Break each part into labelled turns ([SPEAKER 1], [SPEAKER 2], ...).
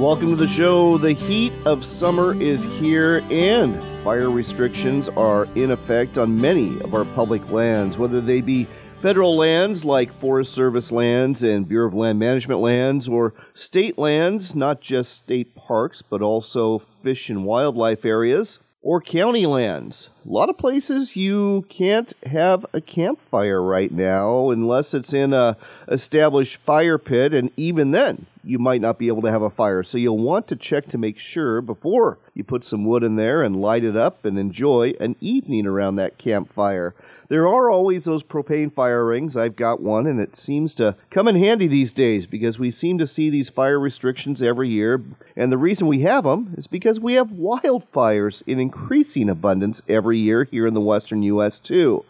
[SPEAKER 1] Welcome to the show. The heat of summer is here, and fire restrictions are in effect on many of our public lands, whether they be federal lands like Forest Service lands and Bureau of Land Management lands, or state lands, not just state parks, but also fish and wildlife areas or county lands. A lot of places you can't have a campfire right now unless it's in a established fire pit and even then you might not be able to have a fire. So you'll want to check to make sure before you put some wood in there and light it up and enjoy an evening around that campfire. There are always those propane fire rings. I've got one, and it seems to come in handy these days because we seem to see these fire restrictions every year. And the reason we have them is because we have wildfires in increasing abundance every year here in the western U.S., too.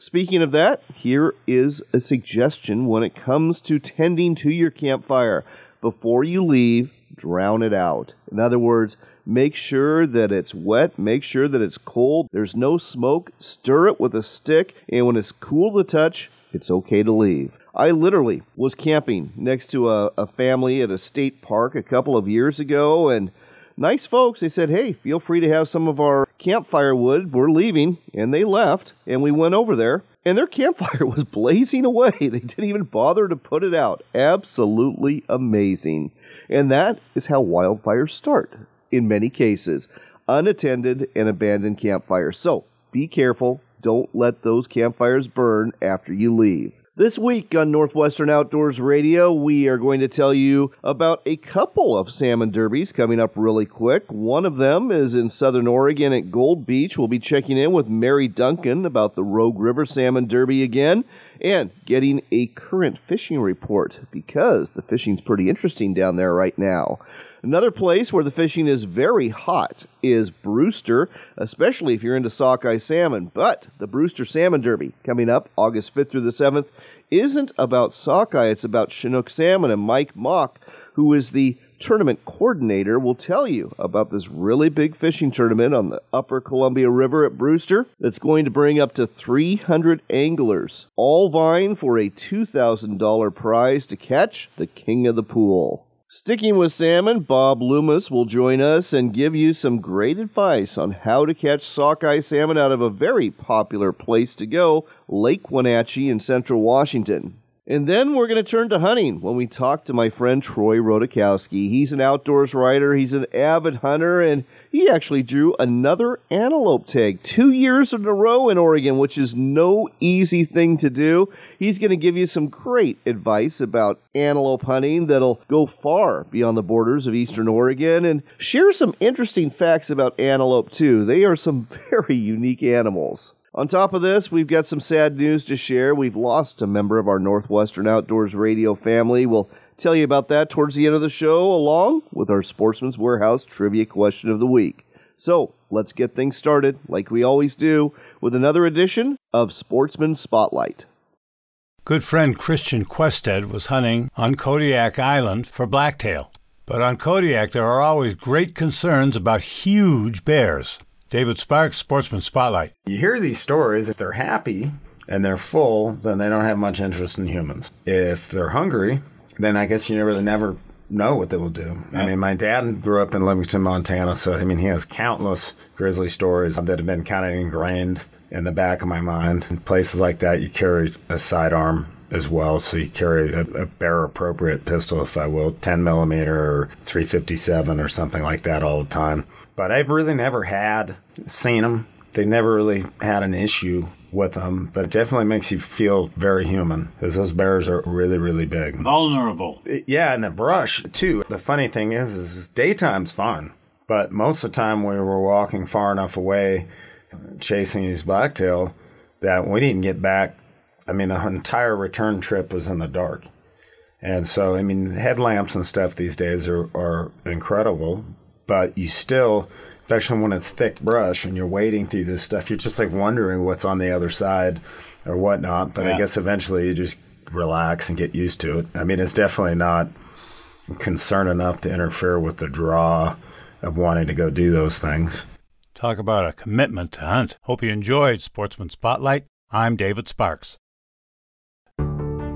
[SPEAKER 1] Speaking of that, here is a suggestion when it comes to tending to your campfire. Before you leave, drown it out. In other words, Make sure that it's wet. Make sure that it's cold. There's no smoke. Stir it with a stick. And when it's cool to touch, it's okay to leave. I literally was camping next to a, a family at a state park a couple of years ago. And nice folks, they said, hey, feel free to have some of our campfire wood. We're leaving. And they left. And we went over there and their campfire was blazing away. They didn't even bother to put it out. Absolutely amazing. And that is how wildfires start in many cases, unattended and abandoned campfires. So be careful. Don't let those campfires burn after you leave. This week on Northwestern Outdoors Radio, we are going to tell you about a couple of salmon derbies coming up really quick. One of them is in southern Oregon at Gold Beach. We'll be checking in with Mary Duncan about the Rogue River Salmon Derby again and getting a current fishing report because the fishing's pretty interesting down there right now. Another place where the fishing is very hot is Brewster, especially if you're into sockeye salmon. But the Brewster Salmon Derby coming up August 5th through the 7th isn't about sockeye, it's about Chinook salmon. And Mike Mock, who is the tournament coordinator, will tell you about this really big fishing tournament on the upper Columbia River at Brewster that's going to bring up to 300 anglers, all vying for a $2,000 prize to catch the king of the pool. Sticking with salmon, Bob Loomis will join us and give you some great advice on how to catch sockeye salmon out of a very popular place to go, Lake Wenatchee in central Washington. And then we're going to turn to hunting when we talk to my friend Troy Rodakowski. He's an outdoors writer, he's an avid hunter, and he actually drew another antelope tag two years in a row in Oregon, which is no easy thing to do. He's going to give you some great advice about antelope hunting that'll go far beyond the borders of eastern Oregon and share some interesting facts about antelope, too. They are some very unique animals. On top of this, we've got some sad news to share. We've lost a member of our Northwestern Outdoors Radio family. We'll Tell you about that towards the end of the show, along with our Sportsman's Warehouse trivia question of the week. So let's get things started, like we always do, with another edition of Sportsman Spotlight.
[SPEAKER 2] Good friend Christian Quested was hunting on Kodiak Island for blacktail. But on Kodiak, there are always great concerns about huge bears. David Sparks, Sportsman Spotlight.
[SPEAKER 3] You hear these stories, if they're happy and they're full, then they don't have much interest in humans. If they're hungry then I guess you really never know what they will do. Yeah. I mean, my dad grew up in Livingston, Montana, so I mean, he has countless grizzly stories that have been kind of ingrained in the back of my mind. In places like that, you carry a sidearm as well, so you carry a, a bear appropriate pistol, if I will, 10 millimeter or 357 or something like that all the time. But I've really never had seen them. They never really had an issue with them, but it definitely makes you feel very human because those bears are really, really big.
[SPEAKER 2] Vulnerable.
[SPEAKER 3] Yeah, and the brush too. The funny thing is, is daytime's fun, but most of the time we were walking far enough away, chasing these blacktail, that we didn't get back. I mean, the entire return trip was in the dark. And so, I mean, headlamps and stuff these days are, are incredible, but you still especially when it's thick brush and you're wading through this stuff. You're just like wondering what's on the other side or whatnot. But
[SPEAKER 2] Yeah.
[SPEAKER 3] I guess eventually you just relax and get used to it. I mean, it's definitely not concern enough to interfere with the draw of wanting to go do those things.
[SPEAKER 2] Talk about a commitment to hunt. Hope you enjoyed Sportsman Spotlight. I'm David Sparks.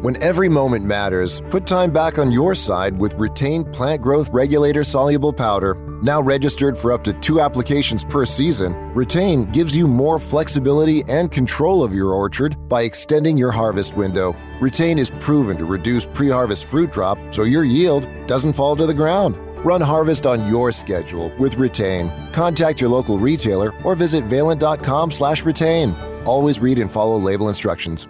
[SPEAKER 4] When every moment matters, put time back on your side with Retain plant growth regulator soluble powder. Now registered for up to two applications per season, Retain gives you more flexibility and control of your orchard by extending your harvest window. Retain is proven to reduce pre harvest fruit drop so your yield doesn't fall to the ground. Run harvest on your schedule with Retain. Contact your local retailer or visit valent.com/retain. Always read and follow label instructions.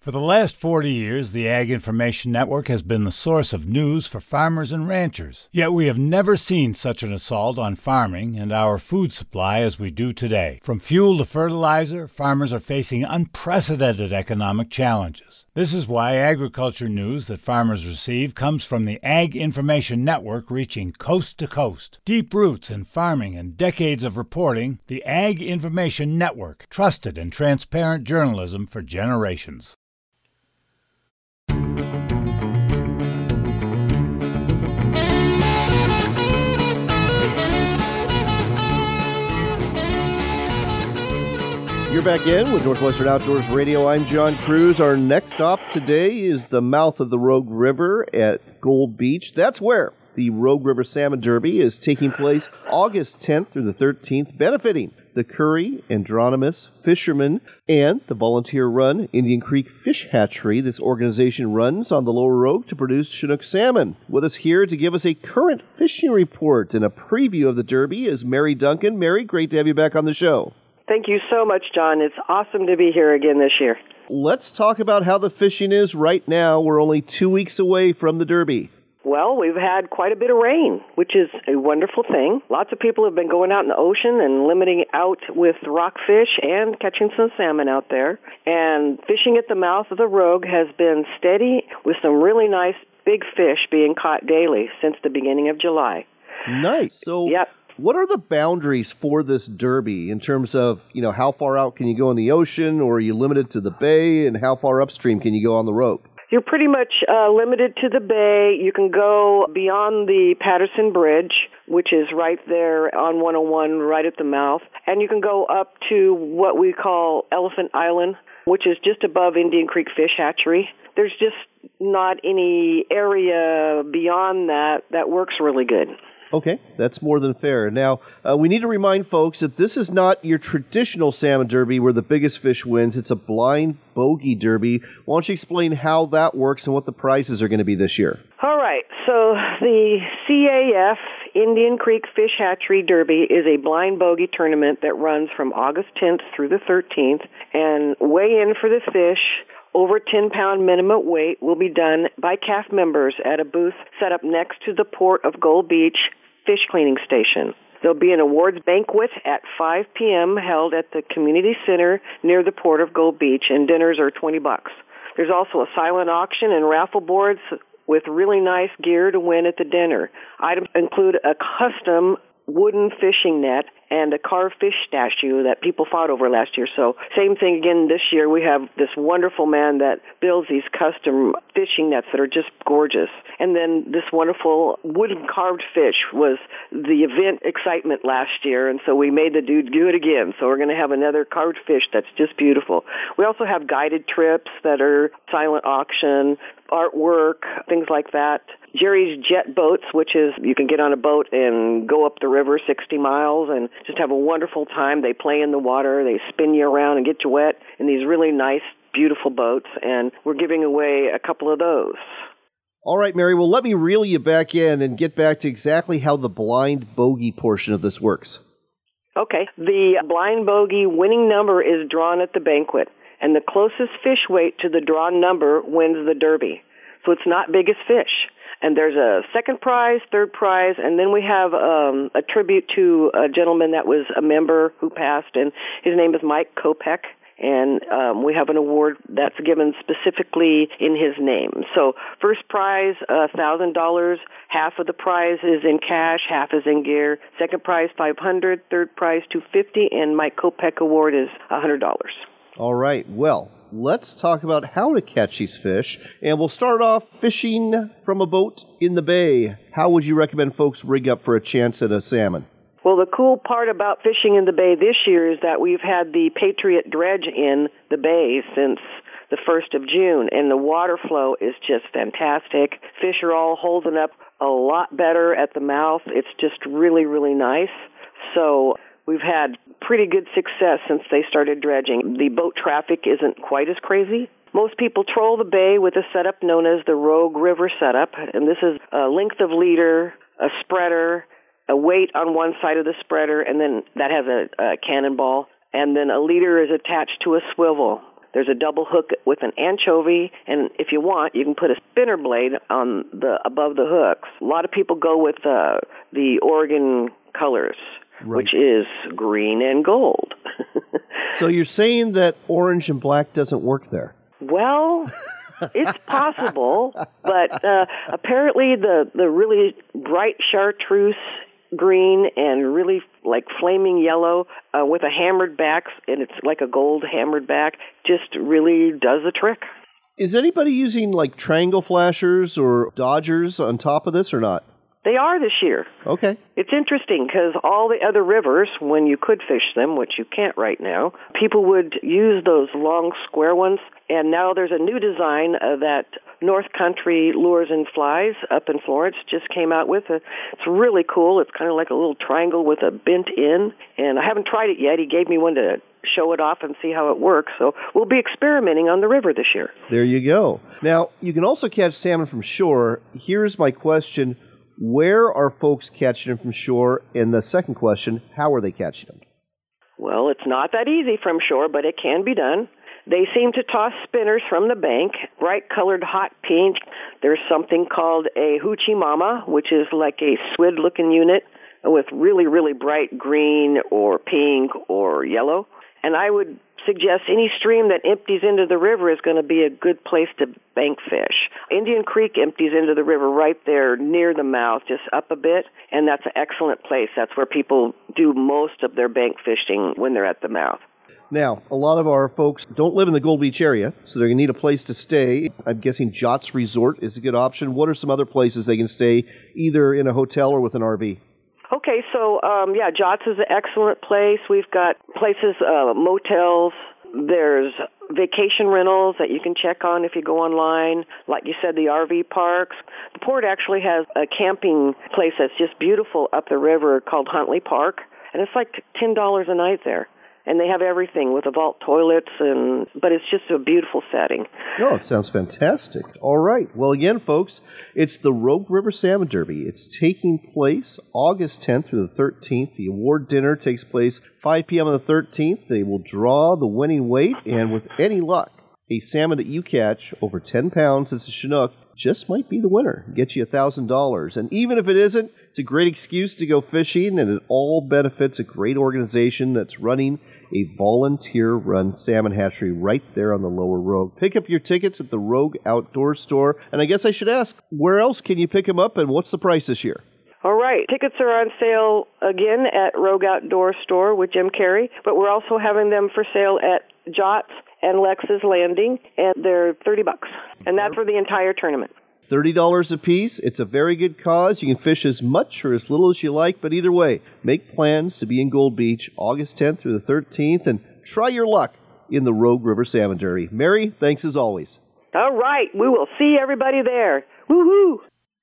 [SPEAKER 2] For the last 40 years, the Ag Information Network has been the source of news for farmers and ranchers. Yet we have never seen such an assault on farming and our food supply as we do today. From fuel to fertilizer, farmers are facing unprecedented economic challenges. This is why agriculture news that farmers receive comes from the Ag Information Network reaching coast to coast. Deep roots in farming and decades of reporting, the Ag Information Network, trusted and transparent journalism for generations.
[SPEAKER 1] You're back in with Northwestern Outdoors Radio. I'm John Kruse. Our next stop today is the mouth of the Rogue River at Gold Beach. That's where the Rogue River Salmon Derby is taking place August 10th through the 13th, benefiting the Curry, Anadromous, Fishermen, and the volunteer run Indian Creek Fish Hatchery. This organization runs on the Lower Rogue to produce Chinook salmon. With us here to give us a current fishing report and a preview of the Derby is Mary Duncan. Mary, great to have you back on the show.
[SPEAKER 5] Thank you so much, John. It's awesome to be here again this year.
[SPEAKER 1] Let's talk about how the fishing is right now. We're only two weeks away from the Derby.
[SPEAKER 5] Well, we've had quite a bit of rain, which is a wonderful thing. Lots of people have been going out in the ocean and limiting out with rockfish and catching some salmon out there. And fishing at the mouth of the Rogue has been steady with some really nice big fish being caught daily since the beginning of July.
[SPEAKER 1] Nice. So,
[SPEAKER 5] Yep.
[SPEAKER 1] What are the boundaries for this Derby in terms of, you know, how far out can you go in the ocean or are you limited to the bay and how far upstream can you go on the Rogue
[SPEAKER 5] You're pretty much uh, limited to the bay. You can go beyond the Patterson Bridge, which is right there on 101, right at the mouth. And you can go up to what we call Elephant Island, which is just above Indian Creek Fish Hatchery. There's just not any area beyond that that works really good.
[SPEAKER 1] Okay, that's more than fair. Now, uh, we need to remind folks that this is not your traditional salmon derby where the biggest fish wins. It's a blind bogey derby. Why don't you explain how that works and what the prizes are going to be this year?
[SPEAKER 5] All right. So the CAF Indian Creek Fish Hatchery Derby is a blind bogey tournament that runs from August 10th through the 13th, and weigh in for the fish. Over 10 pound minimum weight will be done by CAF members at a booth set up next to the port of Gold Beach fish cleaning station. There'll be an awards banquet at 5 p.m. held at the community center near the port of Gold Beach, and dinners are 20 bucks. There's also a silent auction and raffle boards with really nice gear to win at the dinner. Items include a custom wooden fishing net and a carved fish statue that people fought over last year. So same thing again this year. We have this wonderful man that builds these custom fishing nets that are just gorgeous. And then this wonderful wooden carved fish was the event excitement last year. And so we made the dude do it again. So we're going to have another carved fish that's just beautiful. We also have guided trips that are silent auction, artwork, things like that. Jerry's Jet Boats, which is you can get on a boat and go up the river 60 miles and just have a wonderful time. They play in the water, they spin you around and get you wet in these really nice, beautiful boats, and we're giving away a couple of those.
[SPEAKER 1] All right, Mary, well, let me reel you back in and get back to exactly how the blind bogey portion of this works.
[SPEAKER 5] Okay, the blind bogey winning number is drawn at the banquet, and the closest fish weight to the drawn number wins the derby. So it's not biggest fish. And there's a second prize, third prize, and then we have um, a tribute to a gentleman that was a member who passed, and his name is Mike Kopek. and um, we have an award that's given specifically in his name. So first prize, thousand dollars. Half of the prize is in cash, half is in gear. Second prize, five hundred. Third prize, two fifty, and Mike Kopek award is hundred dollars.
[SPEAKER 1] All right. Well, let's talk about how to catch these fish. And we'll start off fishing from a boat in the bay. How would you recommend folks rig up for a chance at a salmon?
[SPEAKER 5] Well, the cool part about fishing in the bay this year is that we've had the Patriot dredge in the bay since the 1st of June, and the water flow is just fantastic. Fish are all holding up a lot better at the mouth. It's just really, really nice. So we've had pretty good success since they started dredging. The boat traffic isn't quite as crazy. Most people troll the bay with a setup known as the Rogue River setup, and this is a length of leader, a spreader, a weight on one side of the spreader, and then that has a, a cannonball, and then a leader is attached to a swivel. There's a double hook with an anchovy, and if you want, you can put a spinner blade on the above the hooks. A lot of people go with uh, the Oregon colors,
[SPEAKER 1] Right.
[SPEAKER 5] which is green and gold.
[SPEAKER 1] So you're saying that orange and black doesn't work there?
[SPEAKER 5] Well, it's possible, but uh, apparently the the really bright chartreuse green and really like flaming yellow uh, with a hammered back, and it's like a gold hammered back, just really does the trick.
[SPEAKER 1] Is anybody using like triangle flashers or dodgers on top of this or not?
[SPEAKER 5] They are this year.
[SPEAKER 1] Okay.
[SPEAKER 5] It's interesting because all the other rivers, when you could fish them, which you can't right now, people would use those long square ones. And now there's a new design uh, that North Country Lures and Flies up in Florence just came out with. It. It's really cool. It's kind of like a little triangle with a bent in. And I haven't tried it yet. He gave me one to show it off and see how it works. So we'll be experimenting on the river this year.
[SPEAKER 1] There you go. Now, you can also catch salmon from shore. Here's my question Where are folks catching them from shore? And the second question How are they catching them?
[SPEAKER 5] Well, it's not that easy from shore, but it can be done. They seem to toss spinners from the bank, bright colored hot pink. There's something called a hoochie mama, which is like a squid looking unit with really, really bright green or pink or yellow. And I would suggest any stream that empties into the river is going to be a good place to bank fish. Indian Creek empties into the river right there near the mouth, just up a bit, and that's an excellent place. That's where people do most of their bank fishing when they're at the mouth.
[SPEAKER 1] Now, a lot of our folks don't live in the Gold Beach area, so they're going to need a place to stay. I'm guessing Jots Resort is a good option. What are some other places they can stay, either in a hotel or with an RV?
[SPEAKER 5] Okay, so um, yeah, Jots is an excellent place. We've got places, uh, motels. There's vacation rentals that you can check on if you go online. Like you said, the RV parks. The port actually has a camping place that's just beautiful up the river called Huntley Park, and it's like ten dollars a night there. And they have everything with the vault toilets, and but it's just a beautiful setting.
[SPEAKER 1] Oh, it sounds fantastic. All right. Well, again, folks, it's the Rogue River Salmon Derby. It's taking place August 10th through the 13th. The award dinner takes place 5 p.m. on the 13th. They will draw the winning weight, and with any luck, a salmon that you catch over 10 pounds as a Chinook just might be the winner. Get you $1,000. And even if it isn't, it's a great excuse to go fishing, and it all benefits a great organization that's running a volunteer run salmon hatchery right there on the lower Rogue. Pick up your tickets at the Rogue Outdoor Store. And I guess I should ask, where else can you pick them up, and what's the price this year?
[SPEAKER 5] All right. Tickets are on sale again at Rogue Outdoor Store with Jim Carey, but we're also having them for sale at Jots and Lex's Landing, and they're 30 bucks. And that's for the entire tournament.
[SPEAKER 1] $30 a piece. It's a very good cause. You can fish as much or as little as you like, but either way, make plans to be in Gold Beach August 10th through the 13th and try your luck in the Rogue River Salmon Derby. Mary, thanks as always.
[SPEAKER 5] All right. We will see everybody there. Woohoo!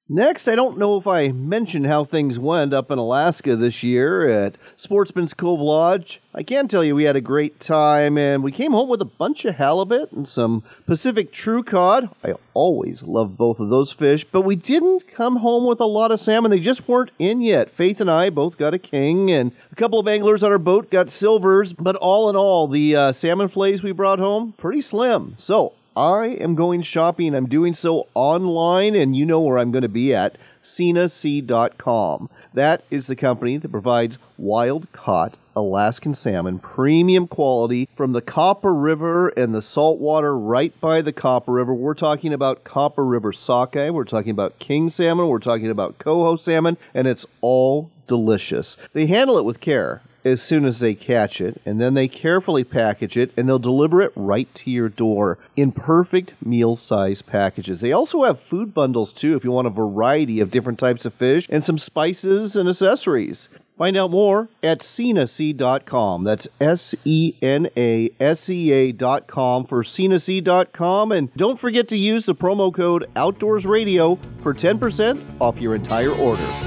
[SPEAKER 1] Next, I don't know if I mentioned how things went up in Alaska this year at Sportsman's Cove Lodge. I can tell you we had a great time and we came home with a bunch of halibut and some Pacific true cod. I always love both of those fish, but we didn't come home with a lot of salmon. They just weren't in yet. Faith and I both got a king and a couple of anglers on our boat got silvers, but all in all, the uh, salmon fillets we brought home, pretty slim. So, I am going shopping. I'm doing so online, and you know where I'm going to be at SenaSea.com. That is the company that provides wild caught Alaskan salmon, premium quality from the Copper River and the saltwater right by the Copper River. We're talking about Copper River sockeye, we're talking about king salmon, we're talking about coho salmon, and it's all delicious. They handle it with care as soon as they catch it, and then they carefully package it and they'll deliver it right to your door in perfect meal size packages. They also have food bundles too if you want a variety of different types of fish and some spices and accessories. Find out more at senasea.com. That's S E N A S E A.com for senasea.com. And don't forget to use the promo code Outdoors Radio for 10% off your entire order.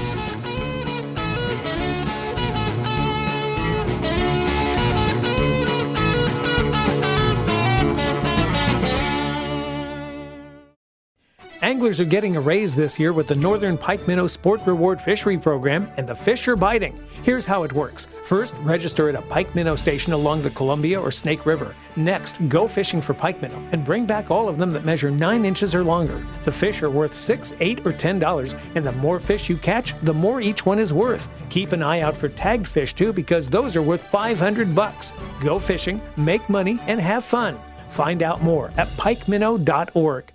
[SPEAKER 6] Anglers are getting a raise this year with the Northern Pike Minnow Sport Reward Fishery Program, and the fish are biting. Here's how it works. First, register at a pike minnow station along the Columbia or Snake River. Next, go fishing for pike minnow and bring back all of them that measure 9 inches or longer. The fish are worth 6 8 or $10, and the more fish you catch, the more each one is worth. Keep an eye out for tagged fish too because those are worth 500 bucks. Go fishing, make money, and have fun. Find out more at pikeminnow.org.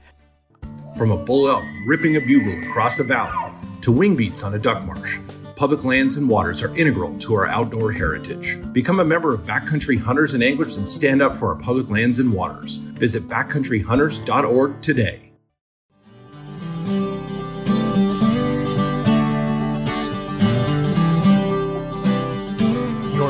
[SPEAKER 7] From a bull elk ripping a bugle across the valley to wing beats on a duck marsh, public lands and waters are integral to our outdoor heritage. Become a member of Backcountry Hunters and Anglers and stand up for our public lands and waters. Visit backcountryhunters.org today.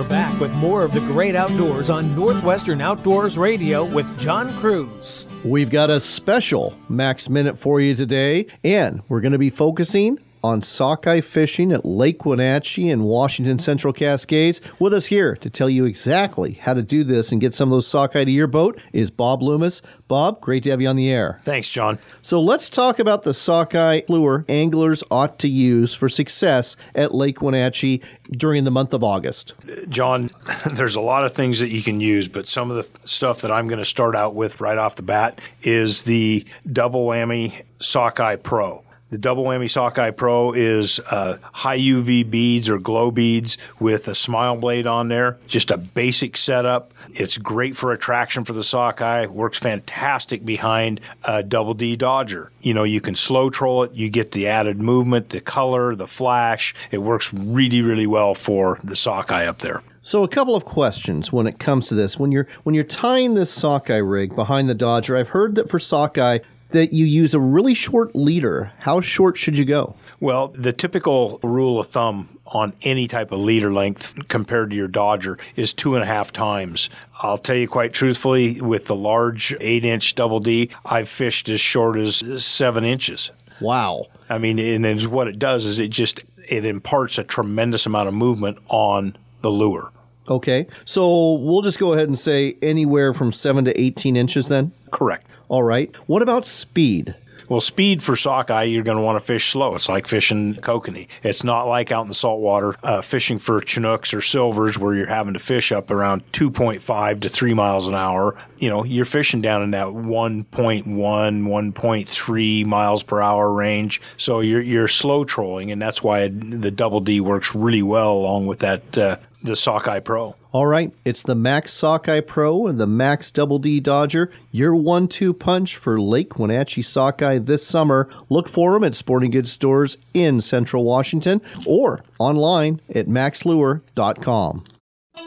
[SPEAKER 6] Back with more of the great outdoors on Northwestern Outdoors Radio with John Kruse.
[SPEAKER 1] We've got a special Mack's Minute for you today, and we're going to be focusing on sockeye fishing at Lake Wenatchee in Washington Central Cascades. With us here to tell you exactly how to do this and get some of those sockeye to your boat is Bob Loomis. Bob, great to have you on the air.
[SPEAKER 8] Thanks, John.
[SPEAKER 1] So let's talk about the sockeye lure anglers ought to use for success at Lake Wenatchee during the month of August.
[SPEAKER 8] John, there's a lot of things that you can use, but some of the stuff that I'm going to start out with right off the bat is the double whammy sockeye pro. The double whammy sockeye pro is uh, high UV beads or glow beads with a smile blade on there. Just a basic setup. It's great for attraction for the sockeye. Works fantastic behind a double D Dodger. You know, you can slow troll it. You get the added movement, the color, the flash. It works really, really well for the sockeye up there.
[SPEAKER 1] So a couple of questions when it comes to this. When you're when you're tying this sockeye rig behind the Dodger, I've heard that for sockeye that you use a really short leader. How short should you go?
[SPEAKER 8] Well, the typical rule of thumb on any type of leader length compared to your Dodger is two and a half times. I'll tell you quite truthfully, with the large eight inch double D, I've fished as short as seven inches.
[SPEAKER 1] Wow.
[SPEAKER 8] I mean, and it's what it does is it just it imparts a tremendous amount of movement on the lure.
[SPEAKER 1] Okay. So we'll just go ahead and say anywhere from seven to 18 inches then?
[SPEAKER 8] Correct.
[SPEAKER 1] All right. What about speed?
[SPEAKER 8] Well, speed for sockeye, you're going to want to fish slow. It's like fishing kokanee. It's not like out in the saltwater uh, fishing for chinooks or silvers where you're having to fish up around 2.5 to 3 miles an hour. You know, you're fishing down in that 1.1, 1.3 miles per hour range. So you're, you're slow trolling, and that's why the double D works really well along with that, uh, the Sockeye Pro.
[SPEAKER 1] All right, it's the Mack's Sockeye Pro and the Mack's Double D Dodger, your one two punch for Lake Wenatchee Sockeye this summer. Look for them at sporting goods stores in central Washington or online at mackslure.com.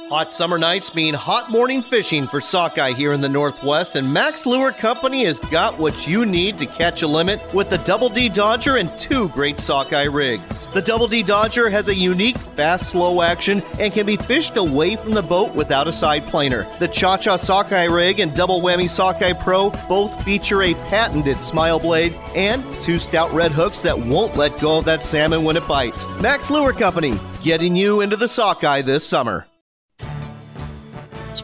[SPEAKER 1] Hot summer nights mean hot morning fishing for sockeye here in the Northwest, and Mack's Lure Company has got what you need to catch a limit with the Double D Dodger and two great sockeye rigs. The Double D Dodger has a unique fast slow action and can be fished away from the boat without a side planer. The Cha Cha Sockeye rig and Double Whammy Sockeye Pro both feature a patented smile blade and two stout red hooks that won't let go of that salmon when it bites. Mack's Lure Company, getting you into the sockeye this summer.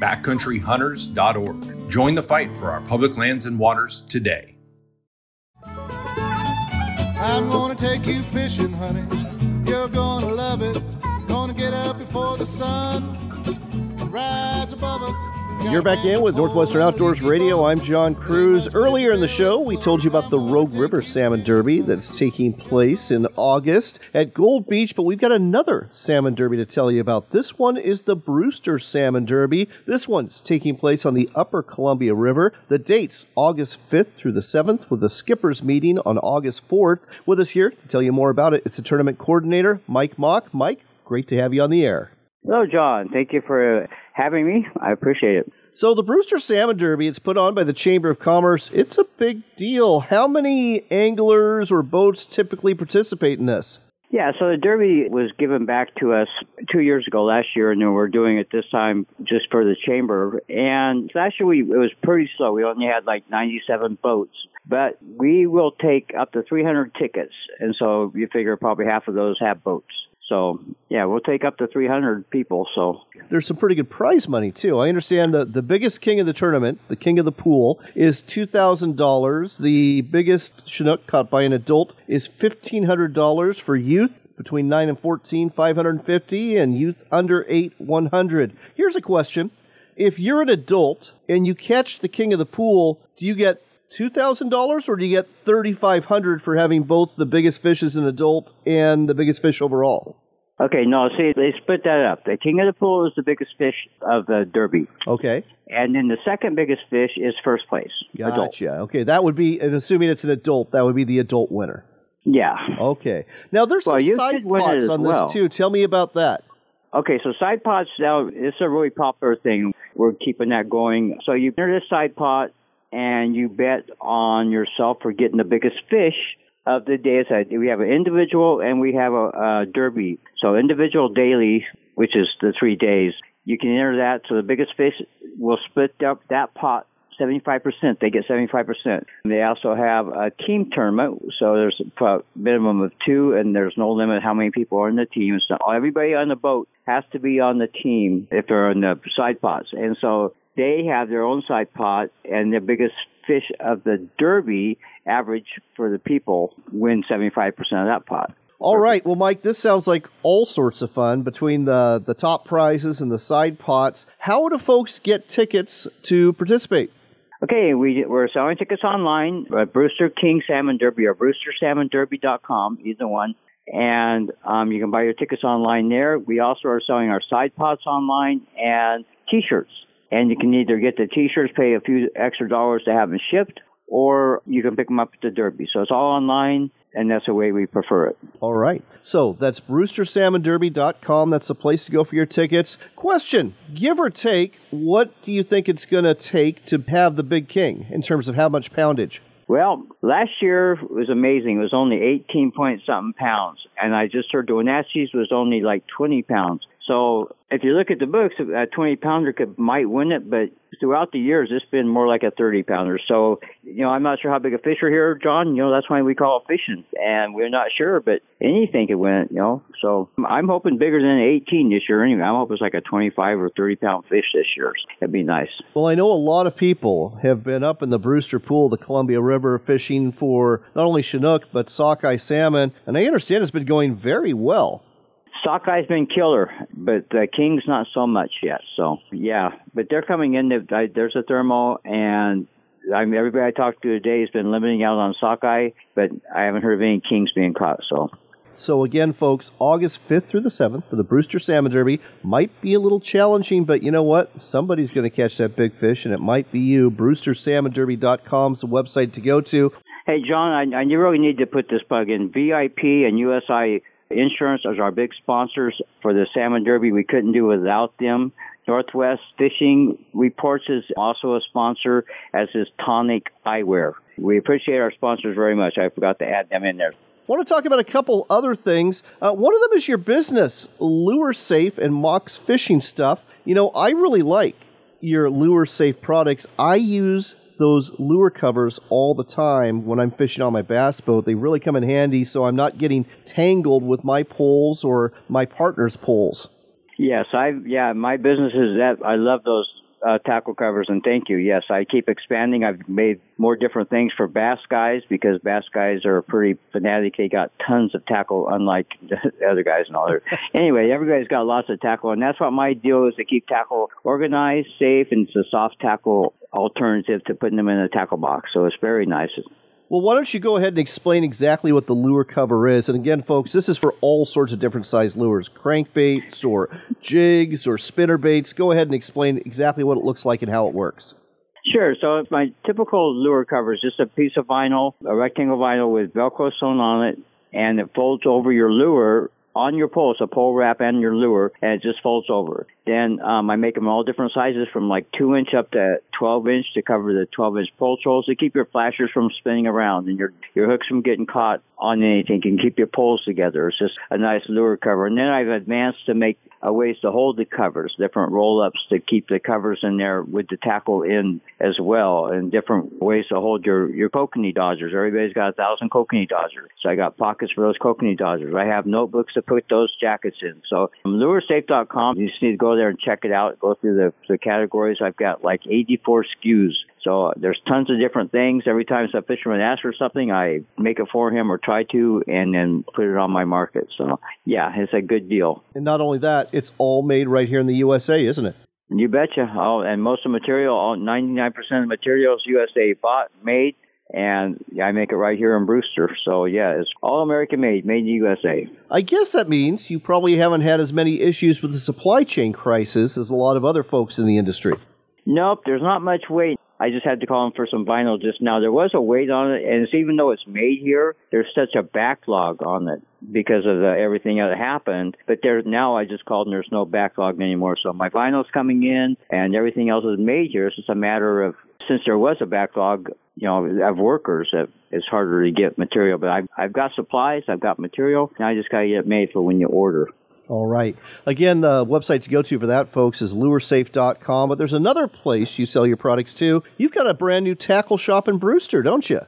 [SPEAKER 7] backcountryhunters.org. Join the fight for our public lands and waters today.
[SPEAKER 9] I'm gonna take you fishing, honey. You're gonna love it. Gonna get up before the sun rise above us.
[SPEAKER 1] You're back in with Northwestern Outdoors Radio. I'm John Kruse. Earlier in the show, we told you about the Rogue River Salmon Derby that's taking place in August at Gold Beach, but we've got another Salmon Derby to tell you about. This one is the Brewster Salmon Derby. This one's taking place on the Upper Columbia River. The date's August 5th through the 7th, with the skippers meeting on August 4th. With us here to tell you more about it, it's the tournament coordinator, Mike Mock. Mike, great to have you on the air.
[SPEAKER 10] Hello, John. Thank you for uh, having me. I appreciate it.
[SPEAKER 1] So the Brewster Salmon Derby, it's put on by the Chamber of Commerce. It's a big deal. How many anglers or boats typically participate in this?
[SPEAKER 10] Yeah, so the Derby was given back to us two years ago last year, and then we're doing it this time just for the Chamber. And last year we, it was pretty slow. We only had like 97 boats, but we will take up to 300 tickets. And so you figure probably half of those have boats. So yeah, we'll take up to 300 people. So
[SPEAKER 1] There's some pretty good prize money too. I understand that the biggest king of the tournament, the king of the pool, is two thousand dollars. The biggest Chinook caught by an adult is fifteen hundred dollars for youth between nine and 14, 550, and youth under eight, one hundred. Here's a question: If you're an adult and you catch the king of the pool, do you get two thousand dollars, or do you get thirty five hundred for having both the biggest fish as an adult and the biggest fish overall?
[SPEAKER 10] okay, no, see, they split that up. The king of the pool is the biggest fish of the Derby,
[SPEAKER 1] Okay,
[SPEAKER 10] and then the second biggest fish is first place. Adult.
[SPEAKER 1] gotcha. Okay, that would be, and assuming it's an adult, that would be the adult winner.
[SPEAKER 10] Yeah.
[SPEAKER 1] Okay. Now there's
[SPEAKER 10] Well,
[SPEAKER 1] some side pots on
[SPEAKER 10] well.
[SPEAKER 1] this too. Tell me about that.
[SPEAKER 10] Okay, so side pots now it's a really popular thing. We're keeping that going. So you enter this side pot and you bet on yourself for getting the biggest fish of the day. So we have an individual and we have a, a derby. So individual daily, which is the three days, you can enter that. So the biggest fish will split up that pot. 75%. They get 75%. They also have a team tournament. So there's a minimum of two and there's no limit how many people are in the team. So everybody on the boat has to be on the team if they're in the side pots. And so they have their own side pot and the biggest fish of the derby average for the people win 75% of that pot.
[SPEAKER 1] All right. Well, Mike, this sounds like all sorts of fun between the the top prizes and the side pots. How do folks get tickets to participate?
[SPEAKER 10] Okay, we, we're selling tickets online at Brewster King Salmon Derby or BrewsterSalmonDerby.com, either one. And um, you can buy your tickets online there. We also are selling our side pots online and T-shirts. And you can either get the T-shirts, pay a few extra dollars to have them shipped, or you can pick them up at the Derby. So it's all online, and that's the way we prefer it.
[SPEAKER 1] All right. So that's BrewsterSalmonDerby.com. That's the place to go for your tickets. Question: Give or take, what do you think it's going to take to have the Big King in terms of how much poundage?
[SPEAKER 10] Well, last year was amazing. It was only 18 point something pounds. And I just heard the was only like 20 pounds. So if you look at the books, a 20 pounder could, might win it, but throughout the years, it's been more like a 30 pounder. So, you know, I'm not sure how big a fish are here, John. You know, that's why we call it fishing. And we're not sure, but anything could win it, you know. So I'm hoping bigger than 18 this year anyway. I'm hoping it's like a 25 or 30 pound fish this year. That'd be nice.
[SPEAKER 1] Well, I know a lot of people have been up in the Brewster Pool, the Columbia River, fishing for not only Chinook but sockeye salmon, and I understand it's been going very well.
[SPEAKER 10] Sockeye's been killer, but the King's not so much yet. So yeah, but they're coming in. They- There's a thermal, and I mean, everybody I talked to today has been limiting out on sockeye, but I haven't heard of any Kings being caught. So
[SPEAKER 1] So again, folks, August 5th through the 7th for the Brewster Salmon Derby might be a little challenging, but you know what? Somebody's going to catch that big fish, and it might be you. BrewsterSalmonDerby.com is the website to go to.
[SPEAKER 10] Hey, John, I, I really need to put this plug in. VIP and USI Insurance as our big sponsors for the Salmon Derby. We couldn't do without them. Northwest Fishing Reports is also a sponsor, as is Tonic Eyewear. We appreciate our sponsors very much. I forgot to add them in there.
[SPEAKER 1] I want to talk about a couple other things. Uh, one of them is your business, Lure Safe and Mox Fishing Stuff. You know, I really like your Lure Safe products. I use those lure covers all the time when I'm fishing on my bass boat. They really come in handy so I'm not getting tangled with my poles or my partner's poles.
[SPEAKER 10] Yes, I yeah, my business is that I love those uh, tackle covers, and thank you. Yes, I keep expanding. I've made more different things for bass guys because bass guys are pretty fanatic. They got tons of tackle, unlike the other guys and all. anyway, everybody's got lots of tackle, and that's what my deal is to keep tackle organized, safe, and it's a soft tackle alternative to putting them in a tackle box. So it's very nice.
[SPEAKER 1] Well, why don't you go ahead and explain exactly what the lure cover is? And again, folks, this is for all sorts of different size lures crankbaits or jigs or spinner baits. Go ahead and explain exactly what it looks like and how it works.
[SPEAKER 10] Sure. So my typical lure cover is just a piece of vinyl, a rectangle vinyl with Velcro sewn on it, and it folds over your lure on your pole, so pole wrap and your lure, and it just folds over. Then um, I make them all different sizes from like 2 inch up to 12 inch to cover the 12 inch pole trolls to keep your flashers from spinning around and your, your hooks from getting caught on anything and keep your poles together. It's just a nice lure cover. And then I've advanced to make uh, ways to hold the covers, different roll ups to keep the covers in there with the tackle in as well, and different ways to hold your, your kokanee dodgers. Everybody's got a thousand kokanee dodgers. So I got pockets for those kokanee dodgers. I have notebooks to put those jackets in. So from luresafe.com, you just need to go there and check it out, go through the, the categories. I've got like 84 SKUs. So there's tons of different things. Every time a fisherman asks for something, I make it for him or try to, and then put it on my market. So yeah, it's a good deal.
[SPEAKER 1] And not only that, it's all made right here in the USA, isn't it?
[SPEAKER 10] You betcha. Oh, and most of the material, all 99% of the material is USA bought, made, and I make it right here in Brewster. So yeah, it's all American made, made in the USA.
[SPEAKER 1] I guess that means you probably haven't had as many issues with the supply chain crisis as a lot of other folks in the industry.
[SPEAKER 10] Nope, there's not much weight. I just had to call him for some vinyl just now. There was a weight on it, and even though it's made here, there's such a backlog on it because of the, everything that happened. But there now, I just called, and there's no backlog anymore. So my vinyl's coming in, and everything else is made here. It's just a matter of since there was a backlog, you know, of workers, it's harder to get material. But I've I've got supplies, I've got material. Now I just got to get it made for when you order.
[SPEAKER 1] All right. Again, the website to go to for that, folks, is luresafe.com. But there's another place you sell your products to. You've got a brand new tackle shop in Brewster, don't you?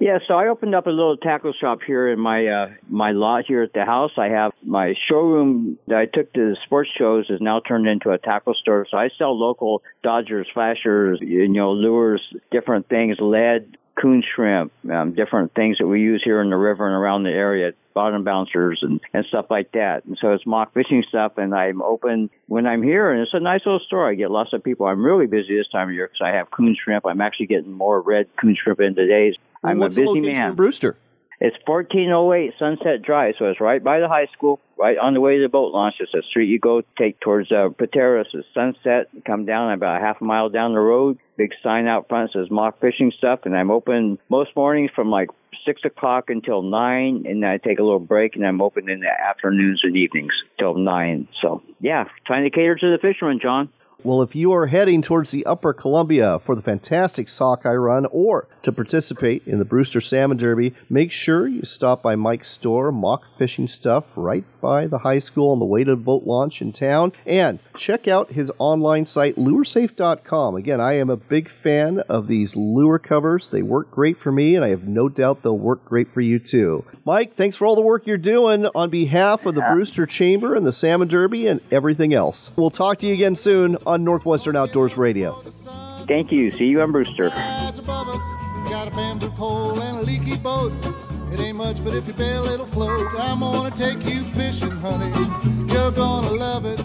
[SPEAKER 10] Yeah, so I opened up a little tackle shop here in my uh, my lot here at the house. I have my showroom that I took to the sports shows is now turned into a tackle store. So I sell local Dodgers, flashers, you know, lures, different things, lead, coon shrimp, um, different things that we use here in the river and around the area, bottom bouncers and, and stuff like that. And so it's mock fishing stuff, and I'm open when I'm here, and it's a nice little store. I get lots of people. I'm really busy this time of year because I have coon shrimp. I'm actually getting more red coon shrimp in today's. I'm
[SPEAKER 1] What's
[SPEAKER 10] a busy
[SPEAKER 1] the location
[SPEAKER 10] man.
[SPEAKER 1] Brewster?
[SPEAKER 10] It's 1408 Sunset Drive, so it's right by the high school, right on the way to the boat launch. It's a street you go take towards uh, Pateros. It's Sunset. Come down about a half a mile down the road. Big sign out front says mock fishing stuff, and I'm open most mornings from like six o'clock until nine, and I take a little break, and I'm open in the afternoons and evenings till nine. So yeah, trying to cater to the fishermen, John.
[SPEAKER 1] Well, if you are heading towards the Upper Columbia for the fantastic sockeye run or to participate in the Brewster Salmon Derby, make sure you stop by Mike's store, Mock Fishing Stuff, right by the high school on the way to the boat launch in town. And check out his online site, luresafe.com. Again, I am a big fan of these lure covers. They work great for me, and I have no doubt they'll work great for you too. Mike, thanks for all the work you're doing on behalf of the Brewster Chamber and the Salmon Derby and everything else. We'll talk to you again soon on Northwestern Outdoors Radio.
[SPEAKER 10] Thank you. See you on Brewster.
[SPEAKER 9] Rise above us. Got a bamboo pole and a leaky boat. It ain't much, but if you bail, it'll float. I'm gonna take you fishing, honey. You're gonna love it.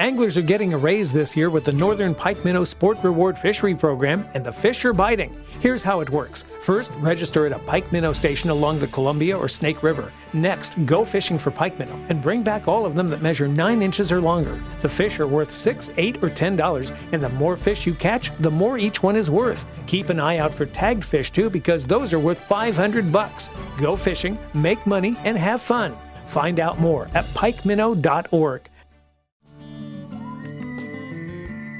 [SPEAKER 6] Anglers are getting a raise this year with the Northern Pike Minnow Sport Reward Fishery Program, and the fish are biting. Here's how it works. First, register at a pike minnow station along the Columbia or Snake River. Next, go fishing for pike minnow and bring back all of them that measure 9 inches or longer. The fish are worth 6 8 or $10, and the more fish you catch, the more each one is worth. Keep an eye out for tagged fish too because those are worth 500 bucks. Go fishing, make money, and have fun. Find out more at pikeminnow.org.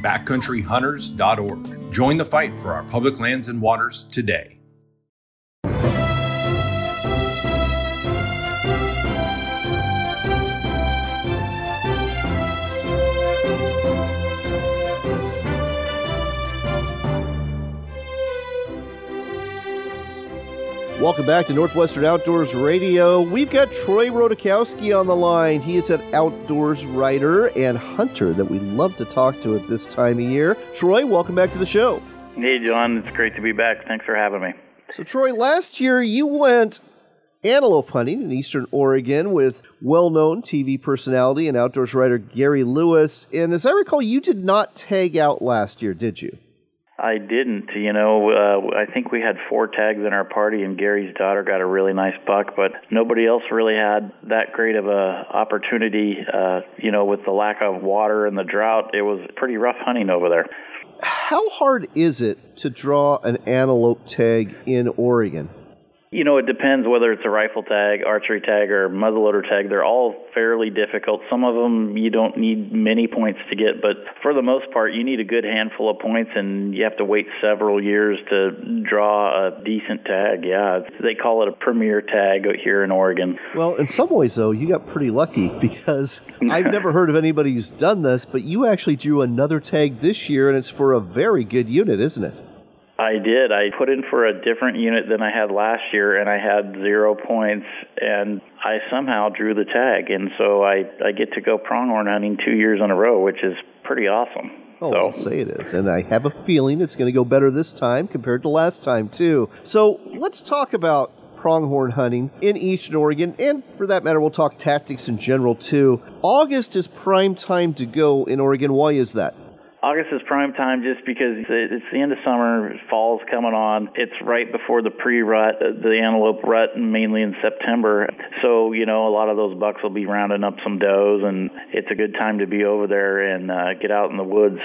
[SPEAKER 7] backcountryhunters.org. Join the fight for our public lands and waters today.
[SPEAKER 1] Welcome back to Northwestern Outdoors Radio. We've got Troy Rodakowski on the line. He is an outdoors writer and hunter that we love to talk to at this time of year. Troy, welcome back to the show.
[SPEAKER 11] Hey, John. It's great to be back. Thanks for having me.
[SPEAKER 1] So, Troy, last year you went antelope hunting in eastern Oregon with well known TV personality and outdoors writer Gary Lewis. And as I recall, you did not tag out last year, did you?
[SPEAKER 11] I didn't. You know, uh, I think we had four tags in our party, and Gary's daughter got a really nice buck, but nobody else really had that great of a opportunity. Uh, you know, with the lack of water and the drought, it was pretty rough hunting over there.
[SPEAKER 1] How hard is it to draw an antelope tag in Oregon?
[SPEAKER 11] You know, it depends whether it's a rifle tag, archery tag, or muzzleloader tag. They're all fairly difficult. Some of them you don't need many points to get, but for the most part, you need a good handful of points, and you have to wait several years to draw a decent tag. Yeah, they call it a premier tag here in Oregon.
[SPEAKER 1] Well, in some ways, though, you got pretty lucky because I've never heard of anybody who's done this, but you actually drew another tag this year, and it's for a very good unit, isn't it?
[SPEAKER 11] I did. I put in for a different unit than I had last year, and I had zero points, and I somehow drew the tag, and so I I get to go pronghorn hunting two years in a row, which is pretty awesome.
[SPEAKER 1] Oh,
[SPEAKER 11] so.
[SPEAKER 1] I'll say it is, and I have a feeling it's going to go better this time compared to last time too. So let's talk about pronghorn hunting in eastern Oregon, and for that matter, we'll talk tactics in general too. August is prime time to go in Oregon. Why is that?
[SPEAKER 11] August is prime time just because it's the end of summer, fall's coming on. It's right before the pre-rut, the antelope rut, mainly in September. So you know, a lot of those bucks will be rounding up some does, and it's a good time to be over there and uh, get out in the woods.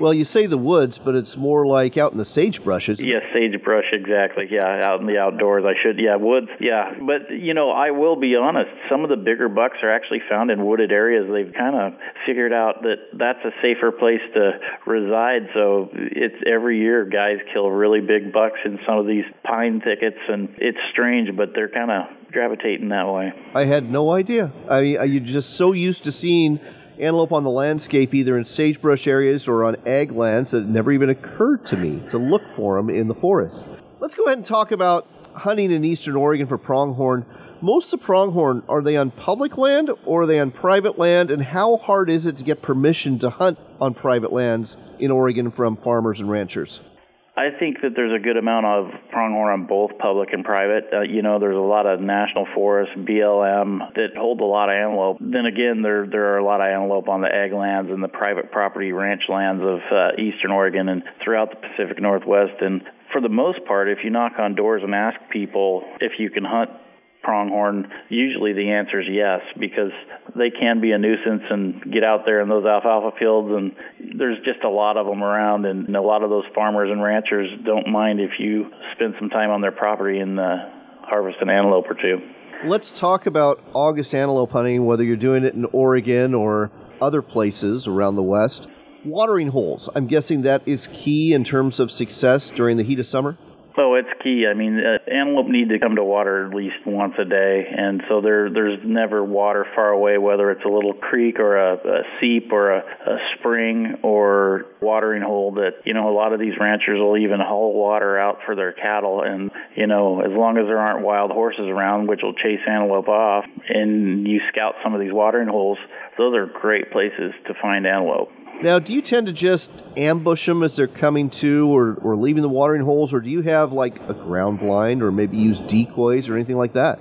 [SPEAKER 1] Well, you say the woods, but it's more like out in the sagebrush, isn't
[SPEAKER 11] Yes, sagebrush, exactly. Yeah, out in the outdoors. I should. Yeah, woods. Yeah, but you know, I will be honest. Some of the bigger bucks are actually found in wooded areas. They've kind of figured out that that's a safer place to reside. So it's every year guys kill really big bucks in some of these pine thickets, and it's strange, but they're kind of gravitating that way.
[SPEAKER 1] I had no idea. I mean, are you just so used to seeing antelope on the landscape, either in sagebrush areas or on ag lands, that it never even occurred to me to look for them in the forest. Let's go ahead and talk about hunting in eastern Oregon for pronghorn. Most of pronghorn, are they on public land or are they on private land? And how hard is it to get permission to hunt on private lands in Oregon from farmers and ranchers?
[SPEAKER 11] I think that there's a good amount of pronghorn on both public and private. Uh, you know, there's a lot of national forests, BLM, that hold a lot of antelope. Then again, there there are a lot of antelope on the ag lands and the private property ranch lands of uh, eastern Oregon and throughout the Pacific Northwest. And for the most part, if you knock on doors and ask people if you can hunt pronghorn, usually the answer is yes because they can be a nuisance and get out there in those alfalfa fields and there's just a lot of them around and a lot of those farmers and ranchers don't mind if you spend some time on their property and uh, harvest an antelope or two.
[SPEAKER 1] Let's talk about August antelope hunting, whether you're doing it in Oregon or other places around the West. Watering holes, I'm guessing that is key in terms of success during the heat of summer?
[SPEAKER 11] Oh, it's key. I mean, uh, antelope need to come to water at least once a day, and so there there's never water far away, whether it's a little creek or a, a seep or a, a spring or watering hole. That you know, a lot of these ranchers will even haul water out for their cattle, and you know, as long as there aren't wild horses around, which will chase antelope off, and you scout some of these watering holes, those are great places to find antelope.
[SPEAKER 1] Now, do you tend to just ambush them as they're coming to or, or leaving the watering holes, or do you have like a ground blind or maybe use decoys or anything like that?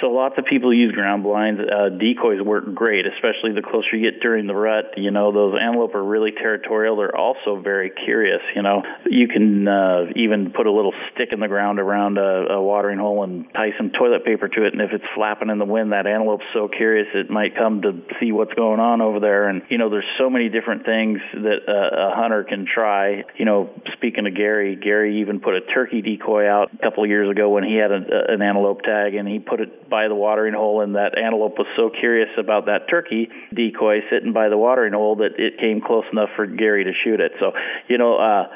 [SPEAKER 11] So lots of people use ground blinds. Uh, decoys work great, especially the closer you get during the rut. You know, those antelope are really territorial. They're also very curious. You know, you can uh, even put a little stick in the ground around a, a watering hole and tie some toilet paper to it, and if it's flapping in the wind, that antelope's so curious it might come to see what's going on over there. And you know, there's so many different things that uh, a hunter can try. You know, speaking of Gary, Gary even put a turkey decoy out a couple of years ago when he had a, an antelope tag, and he put it by the watering hole, and that antelope was so curious about that turkey decoy sitting by the watering hole that it came close enough for Gary to shoot it. So, you know, uh,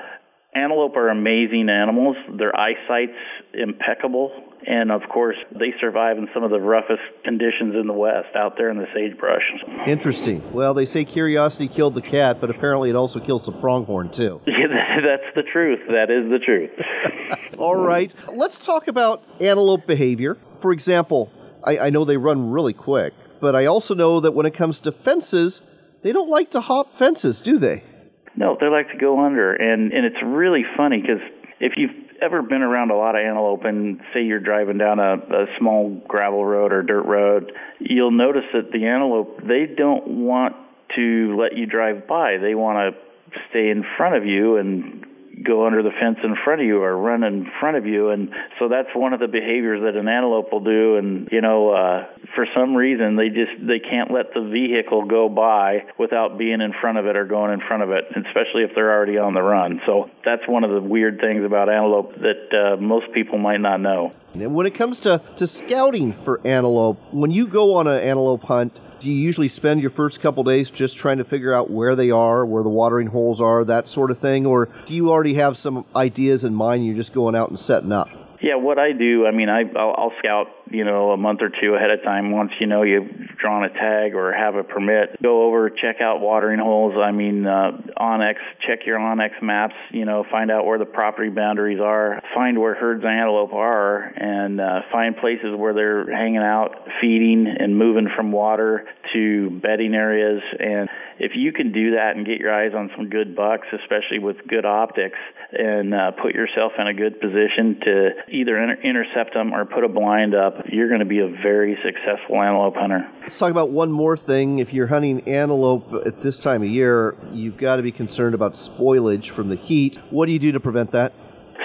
[SPEAKER 11] antelope are amazing animals. Their eyesight's impeccable. And of course, they survive in some of the roughest conditions in the West out there in the sagebrush.
[SPEAKER 1] Interesting. Well, they say curiosity killed the cat, but apparently it also kills the pronghorn, too.
[SPEAKER 11] Yeah, that's the truth. That is the truth.
[SPEAKER 1] All mm. right. Let's talk about antelope behavior. For example, I, I know they run really quick, but I also know that when it comes to fences, they don't like to hop fences, do they?
[SPEAKER 11] No, they like to go under, and and it's really funny because if you've ever been around a lot of antelope and say you're driving down a, a small gravel road or dirt road, you'll notice that the antelope they don't want to let you drive by. They want to stay in front of you and go under the fence in front of you or run in front of you. And so that's one of the behaviors that an antelope will do. And you know uh for some reason they just they can't let the vehicle go by without being in front of it or going in front of it especially if they're already on the run. So that's one of the weird things about antelope that uh, most people might not know.
[SPEAKER 1] And when it comes to, to scouting for antelope, when you go on an antelope hunt, do you usually spend your first couple days just trying to figure out where they are, where the watering holes are, that sort of thing? Or do you already have some ideas in mind? You're just going out and setting up?
[SPEAKER 11] Yeah, what I do, I mean, I I'll, I'll scout, you know, a month or two ahead of time. Once you know you've drawn a tag or have a permit, go over, check out watering holes. I mean, uh, onX, check your onX maps. You know, find out where the property boundaries are. Find where herds of antelope are, and uh, find places where they're hanging out, feeding, and moving from water to bedding areas. And if you can do that and get your eyes on some good bucks, especially with good optics, and uh, put yourself in a good position to either inter- intercept them or put a blind up, you're going to be a very successful antelope hunter.
[SPEAKER 1] Let's talk about one more thing. If you're hunting antelope at this time of year, you've got to be concerned about spoilage from the heat. What do you do to prevent that?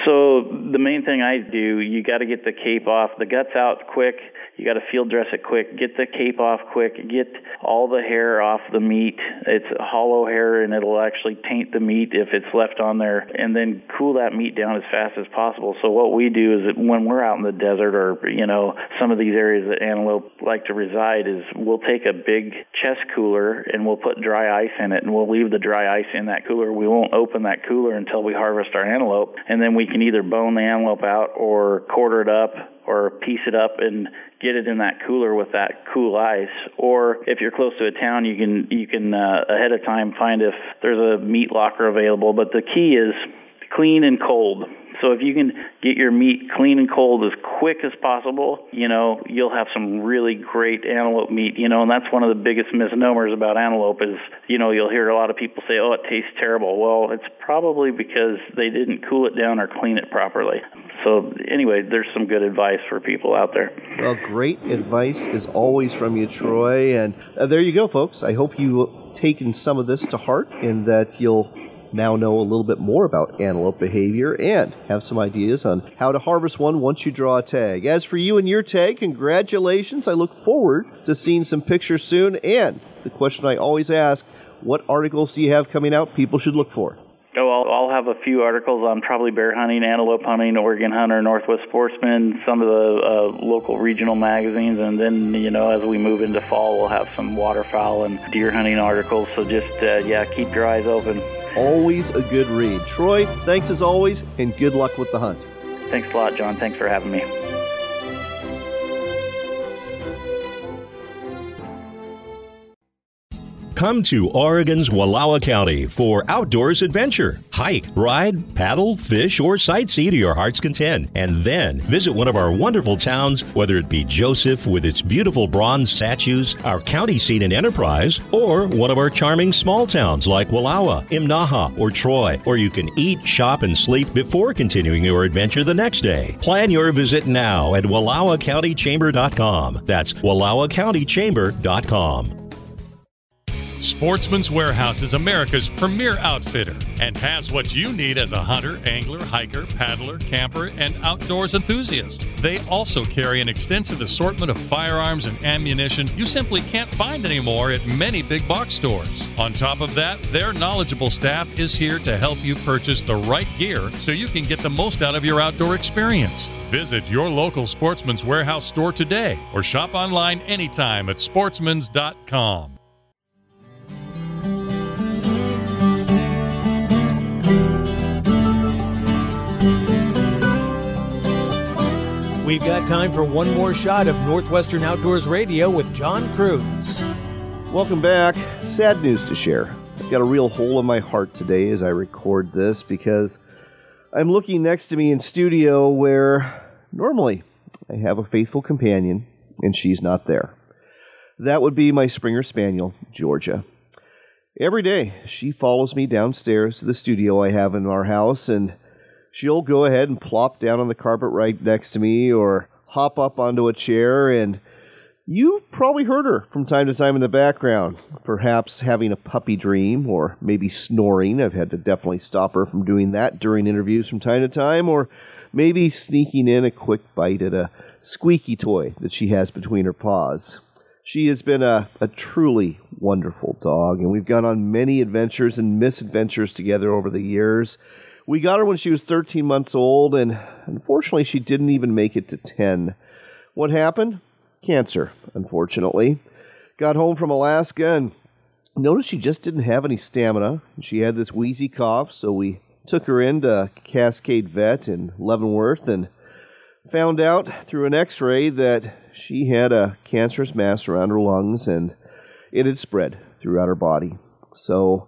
[SPEAKER 11] So the main thing I do, you got to get the cape off, the guts out quick. You got to field dress it quick. Get the cape off quick. Get all the hair off the meat. It's hollow hair and it'll actually taint the meat if it's left on there. And then cool that meat down as fast as possible. So what we do is that when we're out in the desert or you know some of these areas that antelope like to reside is we'll take a big chest cooler and we'll put dry ice in it and we'll leave the dry ice in that cooler. We won't open that cooler until we harvest our antelope and then we can either bone the antelope out or quarter it up or piece it up and get it in that cooler with that cool ice. Or if you're close to a town, you can you can uh, ahead of time find if there's a meat locker available. But the key is clean and cold. So if you can get your meat clean and cold as quick as possible, you know, you'll have some really great antelope meat, you know, and that's one of the biggest misnomers about antelope is, you know, you'll hear a lot of people say, "Oh, it tastes terrible." Well, it's probably because they didn't cool it down or clean it properly. So anyway, there's some good advice for people out there.
[SPEAKER 1] Well, great advice is always from you, Troy. And uh, there you go, folks. I hope you've taken some of this to heart and that you'll now know a little bit more about antelope behavior and have some ideas on how to harvest one once you draw a tag. As for you and your tag, congratulations. I look forward to seeing some pictures soon. And the question I always ask what articles do you have coming out people should look for?
[SPEAKER 11] Oh, I'll, I'll have a few articles on probably bear hunting, antelope hunting, Oregon Hunter, Northwest Sportsman, some of the uh, local regional magazines, and then you know as we move into fall, we'll have some waterfowl and deer hunting articles. So just uh, yeah, keep your eyes open.
[SPEAKER 1] Always a good read. Troy, thanks as always, and good luck with the hunt.
[SPEAKER 11] Thanks a lot, John. Thanks for having me.
[SPEAKER 12] Come to Oregon's Wallowa County for outdoors adventure. Hike, ride, paddle, fish, or sightsee to your heart's content. And then visit one of our wonderful towns, whether it be Joseph with its beautiful bronze statues, our county seat in Enterprise, or one of our charming small towns like Wallowa, Imnaha, or Troy, where you can eat, shop, and sleep before continuing your adventure the next day. Plan your visit now at WallowaCountyChamber.com. That's WallowaCountyChamber.com.
[SPEAKER 13] Sportsman's Warehouse is America's premier outfitter and has what you need as a hunter, angler, hiker, paddler, camper, and outdoors enthusiast. They also carry an extensive assortment of firearms and ammunition you simply can't find anymore at many big box stores. On top of that, their knowledgeable staff is here to help you purchase the right gear so you can get the most out of your outdoor experience. Visit your local Sportsman's Warehouse store today or shop online anytime at sportsmans.com.
[SPEAKER 6] We've got time for one more shot of Northwestern Outdoors Radio with John Kruse.
[SPEAKER 1] Welcome back. Sad news to share. I've got a real hole in my heart today as I record this because I'm looking next to me in studio where normally I have a faithful companion and she's not there. That would be my Springer Spaniel, Georgia. Every day she follows me downstairs to the studio I have in our house and she'll go ahead and plop down on the carpet right next to me or hop up onto a chair and you probably heard her from time to time in the background, perhaps having a puppy dream or maybe snoring. I've had to definitely stop her from doing that during interviews from time to time, or maybe sneaking in a quick bite at a squeaky toy that she has between her paws. She has been a, a truly wonderful dog, and we've gone on many adventures and misadventures together over the years. We got her when she was 13 months old, and unfortunately, she didn't even make it to 10. What happened? Cancer, unfortunately. Got home from Alaska and noticed she just didn't have any stamina. She had this wheezy cough, so we took her into Cascade Vet in Leavenworth and found out through an x ray that she had a cancerous mass around her lungs and it had spread throughout her body. So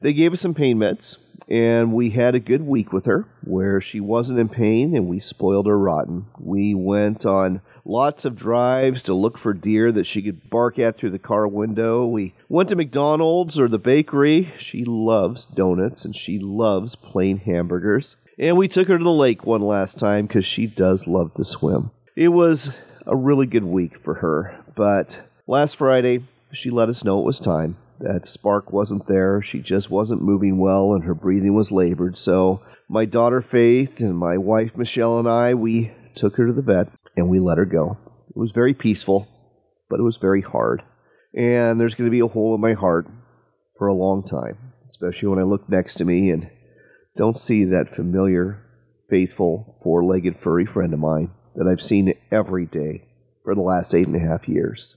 [SPEAKER 1] they gave us some pain meds and we had a good week with her where she wasn't in pain and we spoiled her rotten. We went on lots of drives to look for deer that she could bark at through the car window. We went to McDonald's or the bakery. She loves donuts and she loves plain hamburgers. And we took her to the lake one last time because she does love to swim. It was a really good week for her, but last Friday she let us know it was time that spark wasn't there. She just wasn't moving well and her breathing was labored. So my daughter Faith and my wife Michelle and I, we took her to the vet and we let her go. It was very peaceful, but it was very hard. And there's going to be a hole in my heart for a long time, especially when I look next to me and don't see that familiar, faithful, four legged furry friend of mine that I've seen every day for the last eight and a half years.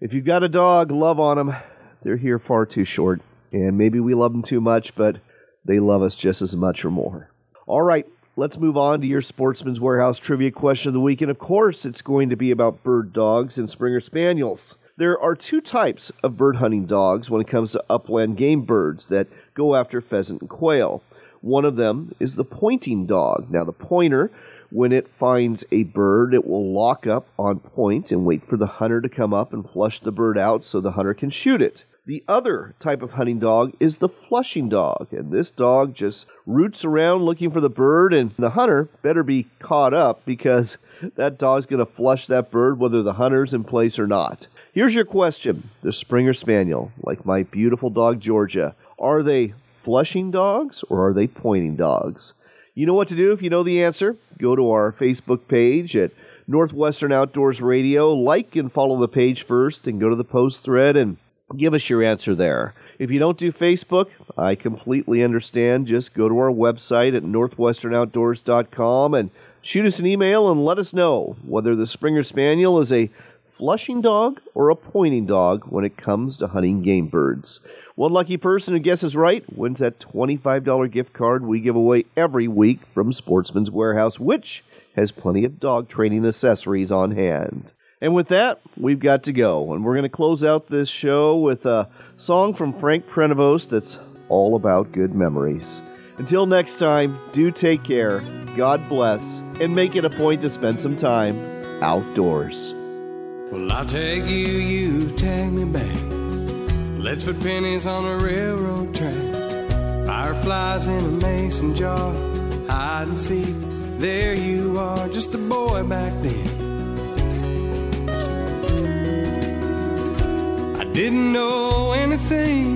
[SPEAKER 1] If you've got a dog, love on them. They're here far too short, and maybe we love them too much, but they love us just as much or more. All right, let's move on to your Sportsman's Warehouse trivia question of the week. And of course, it's going to be about bird dogs and Springer Spaniels. There are two types of bird hunting dogs when it comes to upland game birds that go after pheasant and quail. One of them is the pointing dog. Now, the pointer, when it finds a bird, it will lock up on point and wait for the hunter to come up and flush the bird out so the hunter can shoot it. The other type of hunting dog is the flushing dog, and this dog just roots around looking for the bird, and the hunter better be caught up because that dog's going to flush that bird whether the hunter's in place or not. Here's your question The Springer Spaniel, like my beautiful dog Georgia, are they flushing dogs or are they pointing dogs? You know what to do if you know the answer. Go to our Facebook page at Northwestern Outdoors Radio, like and follow the page first, and go to the post thread and give us your answer there. If you don't do Facebook, I completely understand. Just go to our website at northwesternoutdoors.com and shoot us an email and let us know whether the Springer Spaniel is a flushing dog or a pointing dog when it comes to hunting game birds. One lucky person who guesses right wins that $25 gift card we give away every week from Sportsman's Warehouse, which has plenty of dog training accessories on hand. And with that, we've got to go. And we're going to close out this show with a song from Frank Prenovos that's all about good memories. Until next time, do take care, God bless, and make it a point to spend some time outdoors.
[SPEAKER 14] Well, I'll take you, you take me back. Let's put pennies on a railroad track. Fireflies in a mason jar, hide and seek. There you are, just a boy back then. didn't know anything.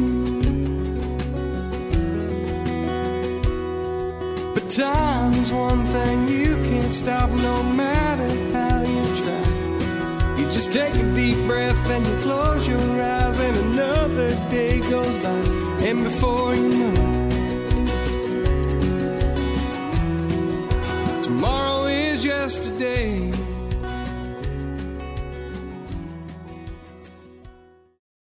[SPEAKER 14] But time is one thing you can't stop no matter how you try. You just take a deep breath and you close your eyes, and another day goes by. And before you know it, tomorrow is yesterday.